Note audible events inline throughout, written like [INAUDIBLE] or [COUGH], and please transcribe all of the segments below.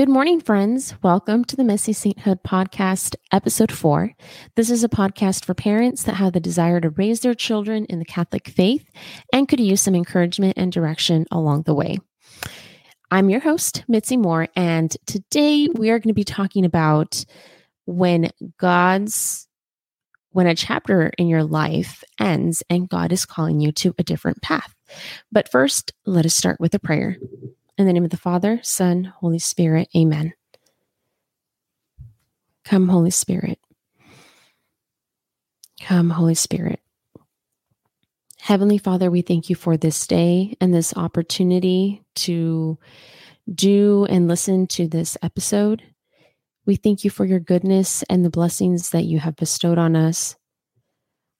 Good morning, friends. Welcome to the Messy Sainthood Podcast, Episode 4. This is a podcast for parents that have the desire to raise their children in the Catholic faith and could use some encouragement and direction along the way. I'm your host, Mitzi Moore, and today we are going to be talking about when God's when a chapter in your life ends and God is calling you to a different path. But first, let us start with a prayer. In the name of the Father, Son, Holy Spirit, amen. Come, Holy Spirit. Come, Holy Spirit. Heavenly Father, we thank you for this day and this opportunity to do and listen to this episode. We thank you for your goodness and the blessings that you have bestowed on us.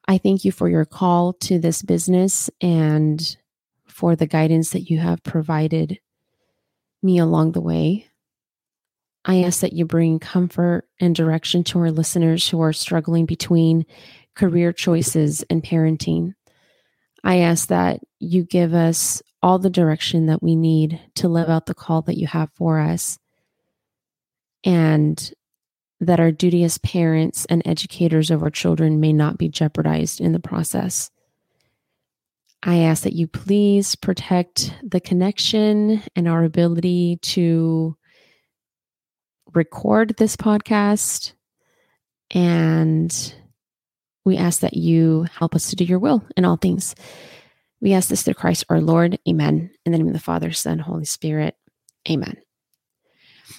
I thank you for your call to this business and for the guidance that you have provided me along the way. I ask that you bring comfort and direction to our listeners who are struggling between career choices and parenting. I ask that you give us all the direction that we need to live out the call that you have for us, and that our duty as parents and educators of our children may not be jeopardized in the process. I ask that you please protect the connection and our ability to record this podcast. And we ask that you help us to do your will in all things. We ask this through Christ our Lord. Amen. In the name of the Father, Son, Holy Spirit. Amen.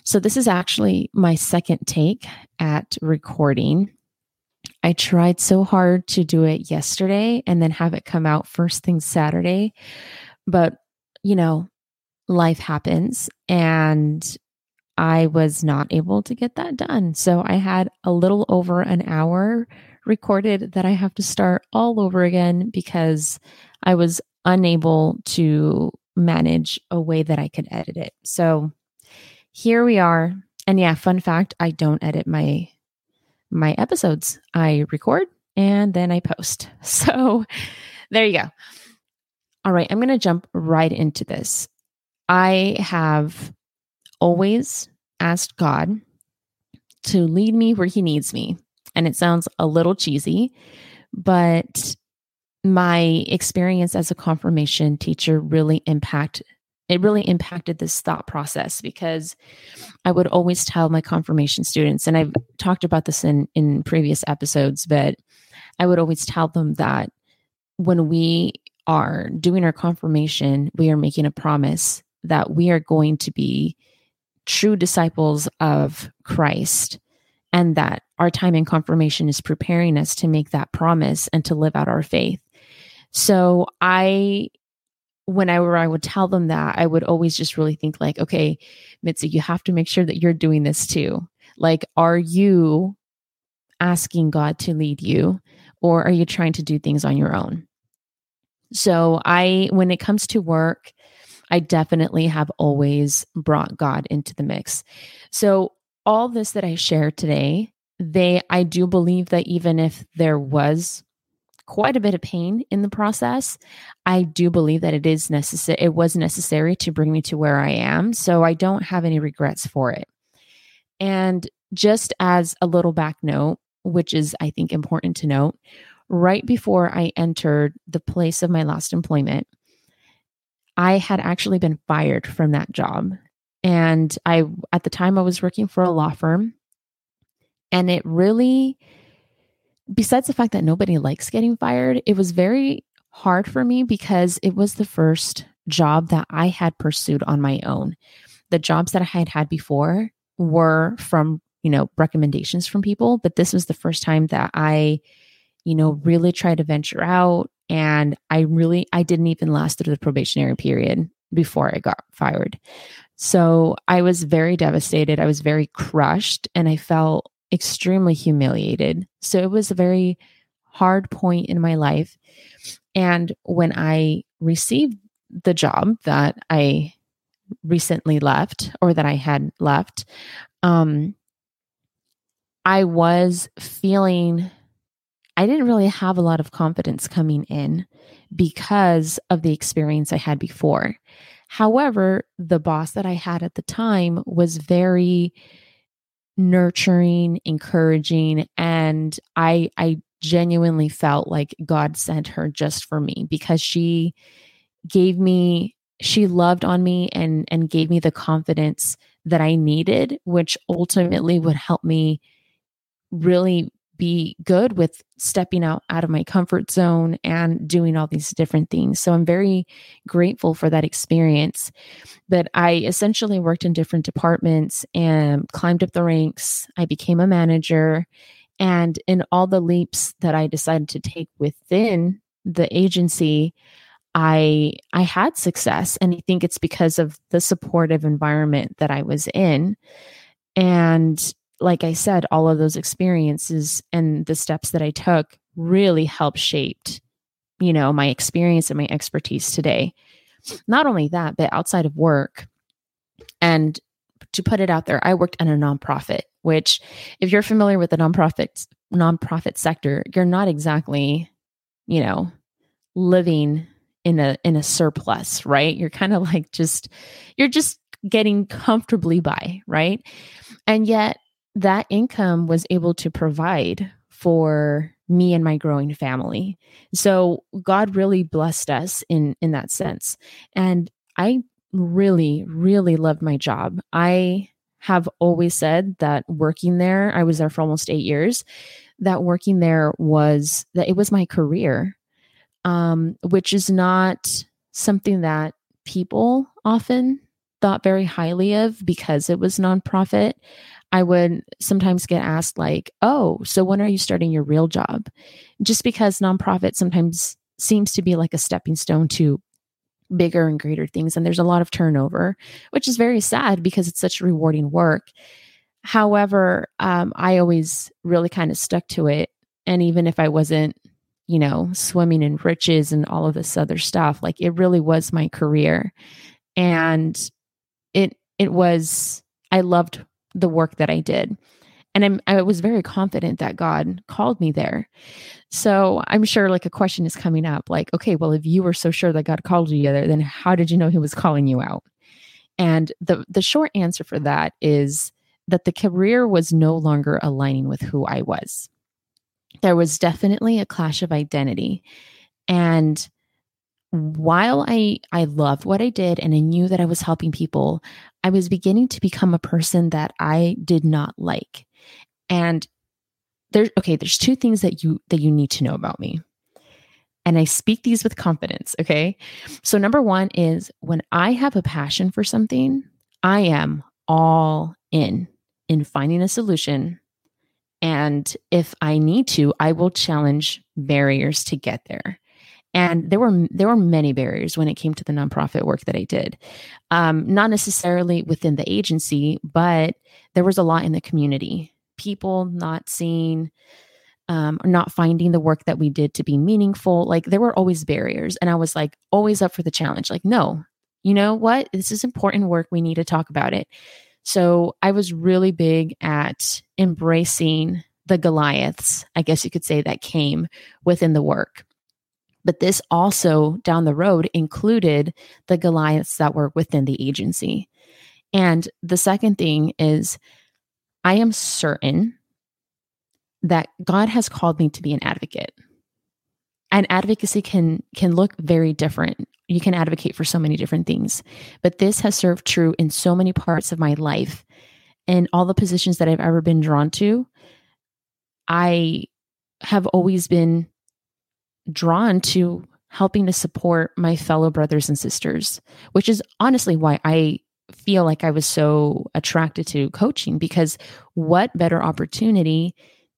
So, this is actually my second take at recording. I tried so hard to do it yesterday and then have it come out first thing Saturday. But, you know, life happens and I was not able to get that done. So I had a little over an hour recorded that I have to start all over again because I was unable to manage a way that I could edit it. So here we are. And yeah, fun fact I don't edit my my episodes. I record and then I post. [LAUGHS] So there you go. All right, I'm going to jump right into this. I have always asked God to lead me where he needs me. And it sounds a little cheesy, but my experience as a confirmation teacher really impact it really impacted this thought process because I would always tell my confirmation students, and I've talked about this in, in previous episodes, but I would always tell them that when we are doing our confirmation, we are making a promise that we are going to be true disciples of Christ and that our time in confirmation is preparing us to make that promise and to live out our faith. So I whenever I would tell them that, I would always just really think like, okay, Mitzi, you have to make sure that you're doing this too. Like, are you asking God to lead you or are you trying to do things on your own? So I when it comes to work, I definitely have always brought God into the mix. So all this that I share today, they I do believe that even if there was quite a bit of pain in the process. I do believe that it is necessary. It was necessary to bring me to where I am. So I don't have any regrets for it. And just as a little back note, which is, I think, important to note, right before I entered the place of my last employment, I had actually been fired from that job. And I, at the time, I was working for a law firm. And it really, besides the fact that nobody likes getting fired, it was very hard for me because it was the first job that I had pursued on my own. The jobs that I had had before were from, you know, recommendations from people, but this was the first time that I, you know, really tried to venture out and I really I didn't even last through the probationary period before I got fired. So I was very devastated. I was very crushed and I felt extremely humiliated. So it was a very hard point in my life. And when I received the job that I recently left or that I had left, um, I was feeling I didn't really have a lot of confidence coming in because of the experience I had before. However, the boss that I had at the time was very nurturing, encouraging, and I I genuinely felt like God sent her just for me because she gave me she loved on me and and gave me the confidence that I needed, which ultimately would help me really be good with stepping out out of my comfort zone and doing all these different things. So I'm very grateful for that experience. But I essentially worked in different departments and climbed up the ranks. I became a manager and in all the leaps that I decided to take within the agency, I I had success and I think it's because of the supportive environment that I was in. And like I said, all of those experiences and the steps that I took really helped shaped, you know, my experience and my expertise today. Not only that, but outside of work. And to put it out there, I worked in a nonprofit, which if you're familiar with the nonprofit nonprofit sector, you're not exactly, you know, living in a in a surplus, right? You're kind of like just you're just getting comfortably by, right? And yet that income was able to provide for me and my growing family. So God really blessed us in in that sense. And I really really loved my job. I have always said that working there, I was there for almost 8 years, that working there was that it was my career um, which is not something that people often thought very highly of because it was nonprofit. I would sometimes get asked, like, oh, so when are you starting your real job? Just because nonprofit sometimes seems to be like a stepping stone to bigger and greater things. And there's a lot of turnover, which is very sad because it's such rewarding work. However, um, I always really kind of stuck to it. And even if I wasn't you know, swimming in riches and all of this other stuff. Like it really was my career. And it it was I loved the work that I did. And I'm, I was very confident that God called me there. So I'm sure like a question is coming up like, okay, well, if you were so sure that God called you there, then how did you know he was calling you out? And the, the short answer for that is that the career was no longer aligning with who I was there was definitely a clash of identity. And while I I loved what I did and I knew that I was helping people, I was beginning to become a person that I did not like. And there's okay, there's two things that you that you need to know about me. And I speak these with confidence, okay? So number 1 is when I have a passion for something, I am all in in finding a solution and if I need to, I will challenge barriers to get there. And there were there were many barriers when it came to the nonprofit work that I did, um, not necessarily within the agency, but there was a lot in the community. People not seeing, um, or not finding the work that we did to be meaningful. Like there were always barriers, and I was like always up for the challenge. Like, no, you know what? This is important work. We need to talk about it. So I was really big at embracing the Goliaths, I guess you could say, that came within the work. But this also down the road included the Goliaths that were within the agency. And the second thing is, I am certain that God has called me to be an advocate. And advocacy can can look very different you can advocate for so many different things. But this has served true in so many parts of my life. And all the positions that I've ever been drawn to, I have always been drawn to helping to support my fellow brothers and sisters, which is honestly why I feel like I was so attracted to coaching because what better opportunity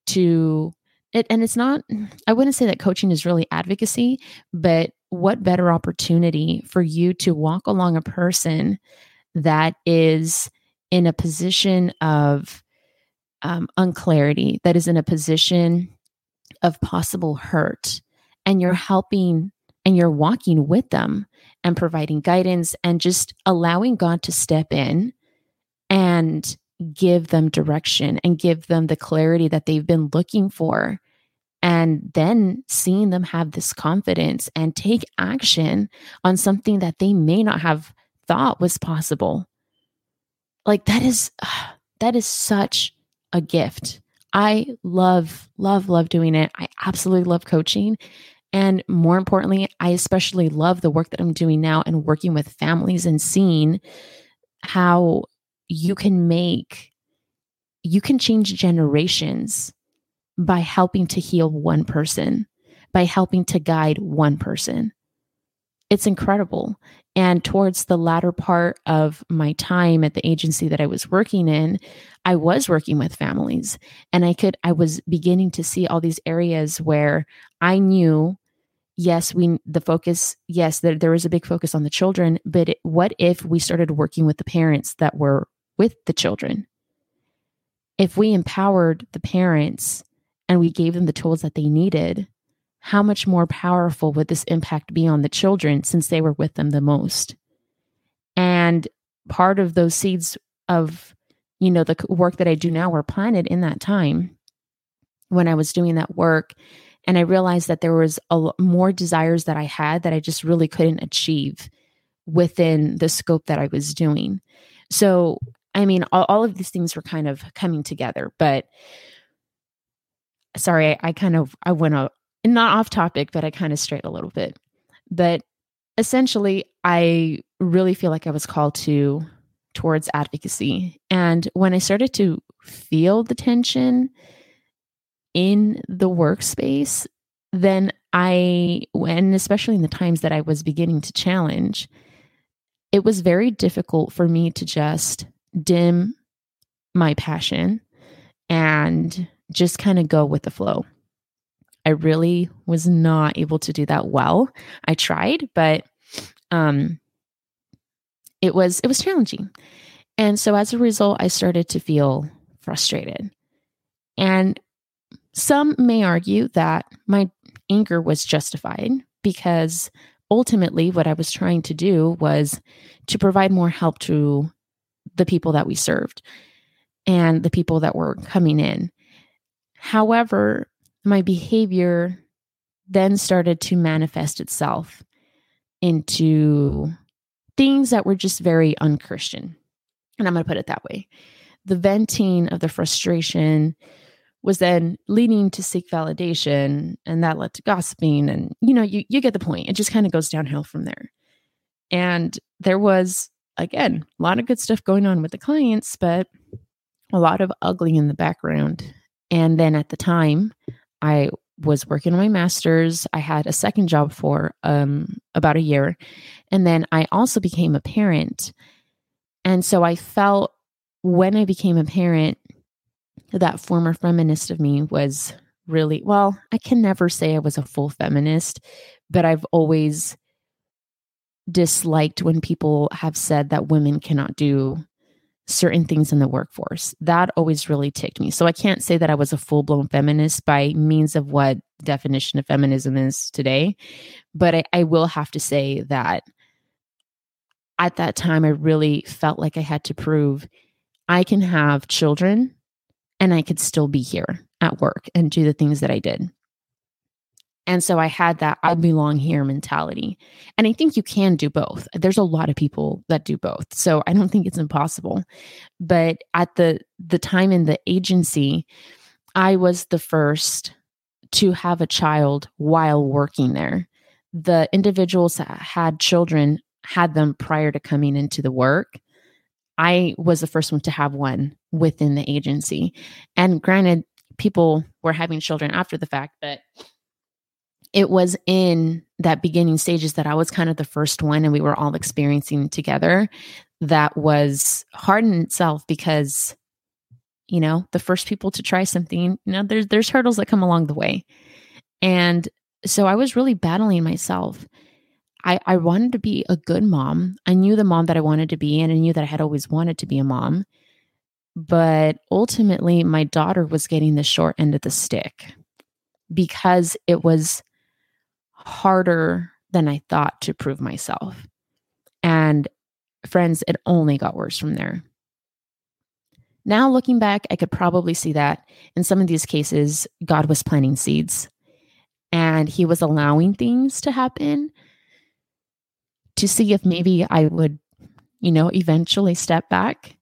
to it and it's not I wouldn't say that coaching is really advocacy, but what better opportunity for you to walk along a person that is in a position of um, unclarity, that is in a position of possible hurt, and you're mm. helping and you're walking with them and providing guidance and just allowing God to step in and give them direction and give them the clarity that they've been looking for and then seeing them have this confidence and take action on something that they may not have thought was possible. Like that is [SIGHS] that is such a gift. I love love love doing it. I absolutely love coaching. And more importantly, I especially love the work that I'm doing now and working with families and seeing how you can make you can change generations by helping to heal one person, by helping to guide one person. It's incredible. And towards the latter part of my time at the agency that I was working in, I was working with families and I could, I was beginning to see all these areas where I knew, yes, we, the focus, yes, there, there was a big focus on the children, but it, what if we started working with the parents that were with the children? If we empowered the parents and we gave them the tools that they needed, how much more powerful would this impact be on the children since they were with them the most? And part of those seeds of, you know, the work that I do now were planted in that time when I was doing that work. And I realized that there was a lot more desires that I had that I just really couldn't achieve within the scope that I was doing. So, I mean, all, all of these things were kind of coming together, but sorry, I, I kind of I went a, not off topic, but I kind of strayed a little bit. But essentially, I really feel like I was called to towards advocacy. And when I started to feel the tension in the workspace, then I, and especially in the times that I was beginning to challenge, it was very difficult for me to just dim my passion and just kind of go with the flow. I really was not able to do that well. I tried, but um it was it was challenging. And so as a result, I started to feel frustrated. And some may argue that my anger was justified because ultimately what I was trying to do was to provide more help to the people that we served and the people that were coming in. However, my behavior then started to manifest itself into things that were just very unchristian. And I'm going to put it that way. The venting of the frustration was then leading to seek validation, and that led to gossiping. And, you know, you, you get the point. It just kind of goes downhill from there. And there was, again, a lot of good stuff going on with the clients, but a lot of ugly in the background. And then at the time, I was working on my master's. I had a second job for um, about a year. And then I also became a parent. And so I felt when I became a parent, that former feminist of me was really, well, I can never say I was a full feminist, but I've always disliked when people have said that women cannot do certain things in the workforce. That always really ticked me. So I can't say that I was a full blown feminist by means of what definition of feminism is today, but I, I, will have to say that at that time, I really felt like I had to prove I can have children and I could still be here at work and do the things that I did. And so I had that I belong here mentality. And I think you can do both. There's a lot of people that do both. So I don't think it's impossible. But at the the time in the agency, I was the first to have a child while working there. The individuals that had children had them prior to coming into the work. I was the first one to have one within the agency. And granted, people were having children after the fact, but it was in that beginning stages that I was kind of the first one and we were all experiencing together that was hard in itself because you know the first people to try something you know there's there's hurdles that come along the way and so I was really battling myself I, I wanted to be a good mom. I knew the mom that I wanted to be, and I knew that I had always wanted to be a mom. But ultimately, my daughter was getting the short end of the stick because it was harder than I thought to prove myself. And friends, it only got worse from there. Now, looking back, I could probably see that in some of these cases, God was planting seeds and He was allowing things to happen to see if maybe I would you know, eventually step back.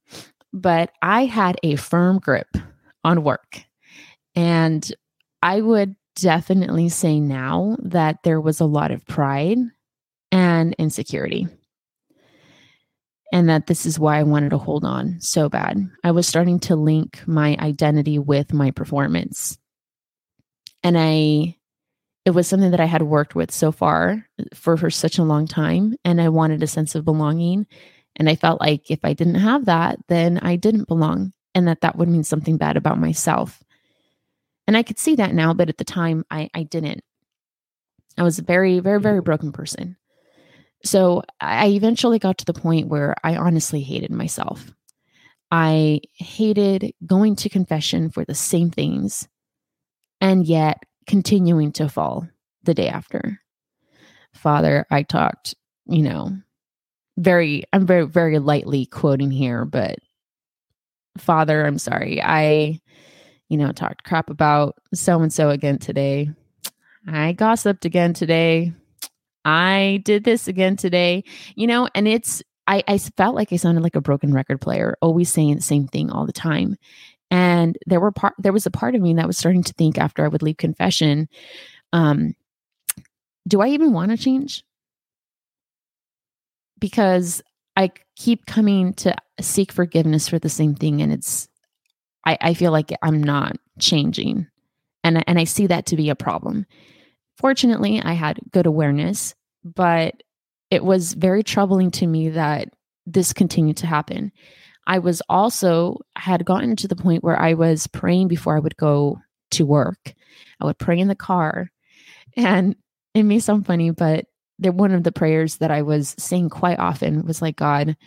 But I had a firm grip on work. And I would definitely say now that there was a lot of pride and insecurity. And that this is why I wanted to hold on so bad. I was starting to link my identity with my performance. And I, it was something that I had worked with so far for, for such a long time. And I wanted a sense of belonging. And I felt like if I didn't have that, then I didn't belong and that that would mean something bad about myself. And I could see that now, but at the time I, I didn't. I was a very, very, very mm-hmm. broken person. So I eventually got to the point where I honestly hated myself. I hated going to confession for the same things and yet continuing to fall the day after. Father, I talked, you know, very, I'm very, very lightly quoting here, but Father, I'm sorry. I, you know, talked crap about so and so again today. I gossiped again today. I did this again today, you know, and it's, I, I felt like I sounded like a broken record player, always saying the same thing all the time. And there were part, there was a part of me that was starting to think after I would leave confession, um, do I even want to change? Because I keep coming to seek forgiveness for the same thing, and it's, I, I feel like I'm not changing, and and I see that to be a problem. Fortunately, I had good awareness, but it was very troubling to me that this continued to happen. I was also had gotten to the point where I was praying before I would go to work. I would pray in the car. And it may sound funny, but one of the prayers that I was saying quite often was like, God,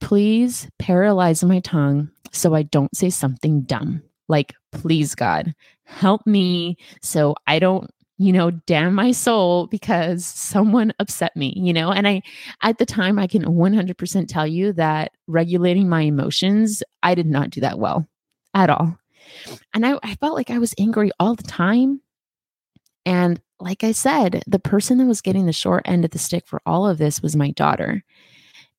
please paralyze my tongue so I don't say something dumb. Like, please, God, help me so I don't you know, damn my soul because someone upset me, you know? And I, at the time, I can 100% tell you that regulating my emotions, I did not do that well at all. And I, I felt like I was angry all the time. And like I said, the person that was getting the short end of the stick for all of this was my daughter.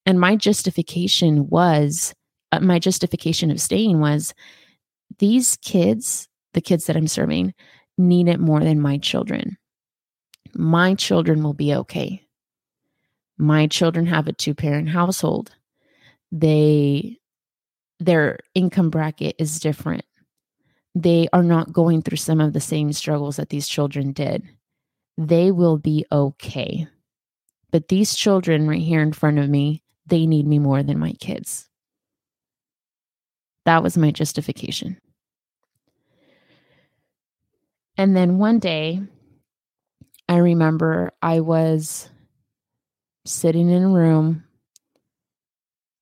And my justification was, uh, my justification of staying was these kids, the kids that I'm serving, need it more than my children. My children will be okay. My children have a two parent household. They their income bracket is different. They are not going through some of the same struggles that these children did. They will be okay. But these children right here in front of me, they need me more than my kids. That was my justification. And then one day, I remember I was sitting in a room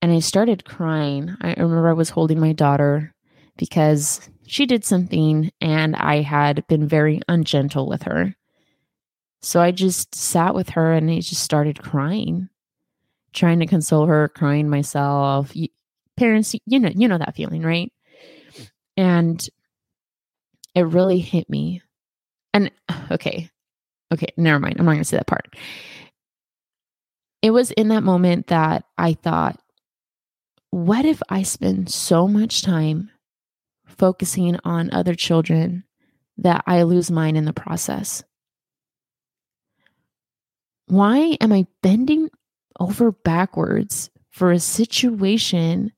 and I started crying. I remember I was holding my daughter because she did something and I had been very ungentle with her. So I just sat with her and I just started crying, trying to console her, crying myself. Parents, you know, you know that feeling, right? And it really hit me and [SIGHS] okay, okay, never mind. I'm not going to say that part. It was in that moment that I thought, what if I spend so much time focusing on other children that I lose mine in the process? Why am I bending over backwards for a situation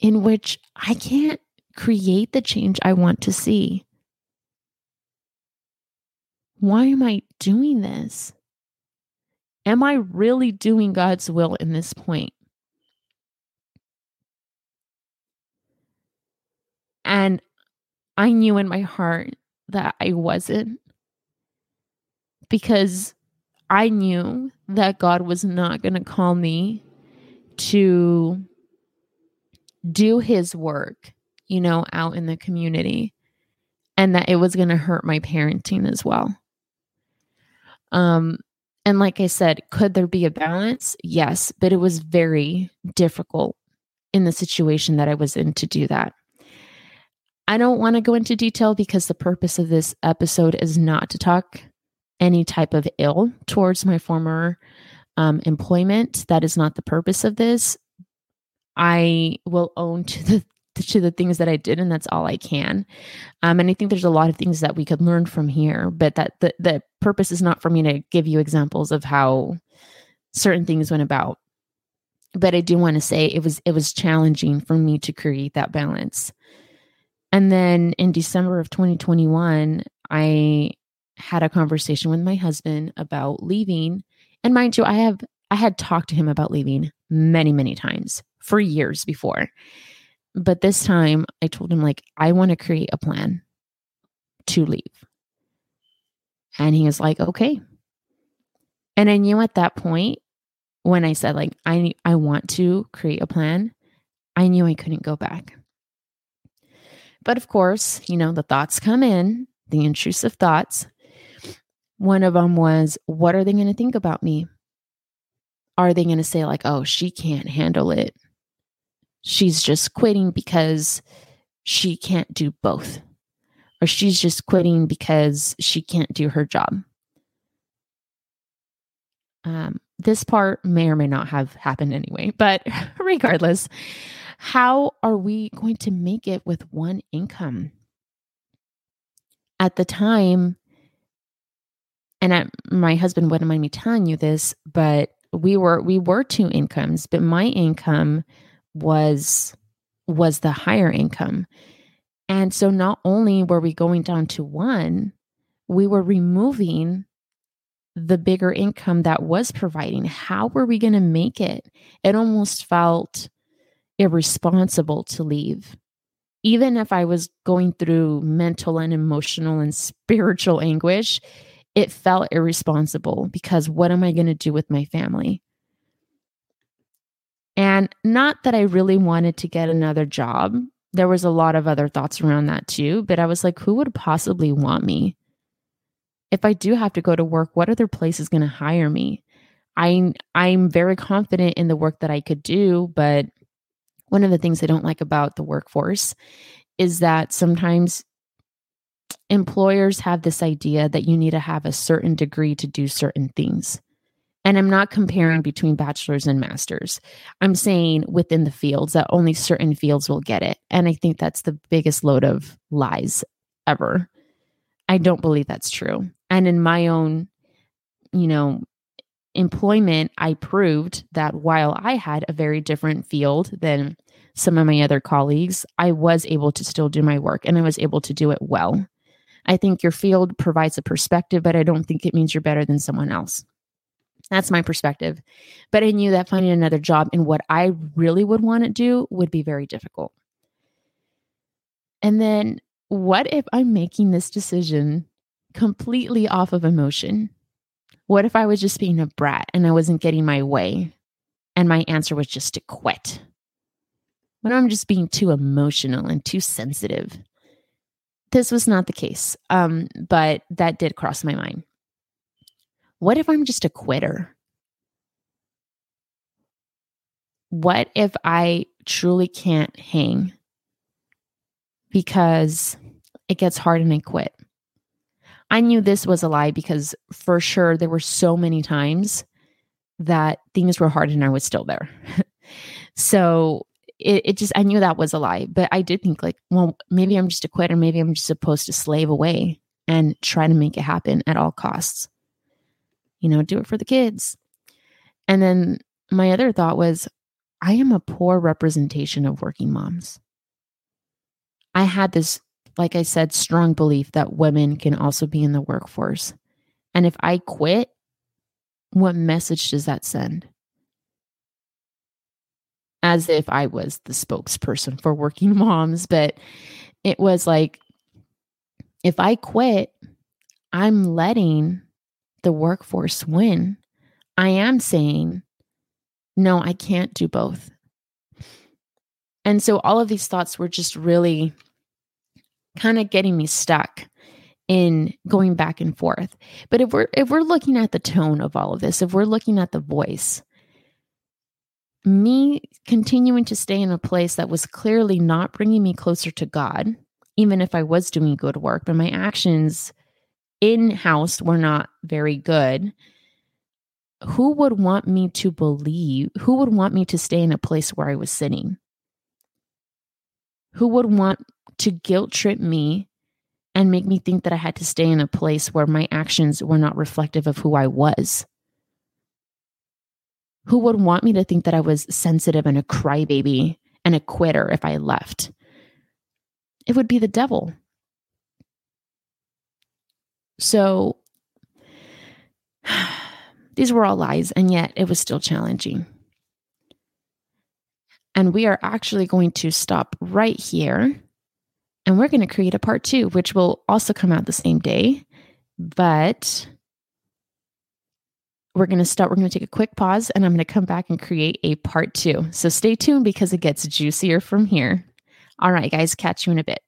in which I can't create the change I want to see? why am I doing this? Am I really doing God's will in this point? And I knew in my heart that I wasn't because I knew that God was not going to call me to do his work, you know, out in the community and that it was going to hurt my parenting as well. Um, and like I said, could there be a balance? Yes, but it was very difficult in the situation that I was in to do that. I don't want to go into detail because the purpose of this episode is not to talk any type of ill towards my former um, employment. That is not the purpose of this. I will own to the to the things that I did, and that's all I can. Um, and I think there's a lot of things that we could learn from here, but that the the purpose is not for me to give you examples of how certain things went about. But I do want to say it was it was challenging for me to create that balance. And then in December of 2021, I had a conversation with my husband about leaving. And mind you, I have I had talked to him about leaving many, many times for years before. But this time I told him like I want to create a plan to leave. And he was like, "Okay." And I knew at that point when I said like I I want to create a plan, I knew I couldn't go back. But of course, you know, the thoughts come in, the intrusive thoughts. One of them was, what are they going to think about me? Are they going to say, like, oh, she can't handle it? She's just quitting because she can't do both. Or she's just quitting because she can't do her job. Um, this part may or may not have happened anyway, but [LAUGHS] regardless, how are we going to make it with one income? At the time, and I, my husband wouldn't mind me telling you this, but we were we were two incomes, but my income was was the higher income. And so not only were we going down to one, we were removing the bigger income that was providing. How were we going to make it? It almost felt irresponsible to leave. Even if I was going through mental and emotional and spiritual anguish, it felt irresponsible because what am I going to do with my family? And not that I really wanted to get another job. There was a lot of other thoughts around that too, but I was like, who would possibly want me? If I do have to go to work, what other place is going to hire me? I I'm very confident in the work that I could do, but one of the things I don't like about the workforce is that sometimes employers have this idea that you need to have a certain degree to do certain things. And I'm not comparing between bachelors and masters. I'm saying within the fields that only certain fields will get it. And I think that's the biggest load of lies ever. I don't believe that's true. And in my own, you know, employment, I proved that while I had a very different field than some of my other colleagues, I was able to still do my work and I was able to do it well. I think your field provides a perspective, but I don't think it means you're better than someone else. That's my perspective. But I knew that finding another job in what I really would want to do would be very difficult. And then, what if I'm making this decision completely off of emotion? What if I was just being a brat and I wasn't getting my way? And my answer was just to quit. What if I'm just being too emotional and too sensitive? This was not the case, um, but that did cross my mind. What if I'm just a quitter? What if I truly can't hang because it gets hard and I quit? I knew this was a lie because for sure there were so many times that things were hard and I was still there. [LAUGHS] so it, it just, I knew that was a lie. But I did think, like, well, maybe I'm just a quitter. Maybe I'm just supposed to slave away and try to make it happen at all costs. You know, do it for the kids. And then my other thought was, I am a poor representation of working moms. I had this like I said, strong belief that women can also be in the workforce. And if I quit, what message does that send? As if I was the spokesperson for working [LAUGHS] moms, but it was like, if I quit, I'm letting the workforce win. I am saying, no, I can't do both. And so all of these thoughts were just really kind of getting me stuck in going back and forth. But if we're if we're looking at the tone of all of this, if we're looking at the voice, me continuing to stay in a place that was clearly not bringing me closer to God, even if I was doing good work, but my actions in house were not very good, who would want me to believe? Who would want me to stay in a place where I was sinning? Who would want to guilt trip me and make me think that I had to stay in a place where my actions were not reflective of who I was? Who would want me to think that I was sensitive and a crybaby and a quitter if I left? It would be the devil. So [SIGHS] these were all lies, and yet it was still challenging. And we are actually going to stop right here and we're going to create a part two, which will also come out the same day. But we're going to start, we're going to take a quick pause and I'm going to come back and create a part two. So stay tuned because it gets juicier from here. All right, guys, catch you in a bit.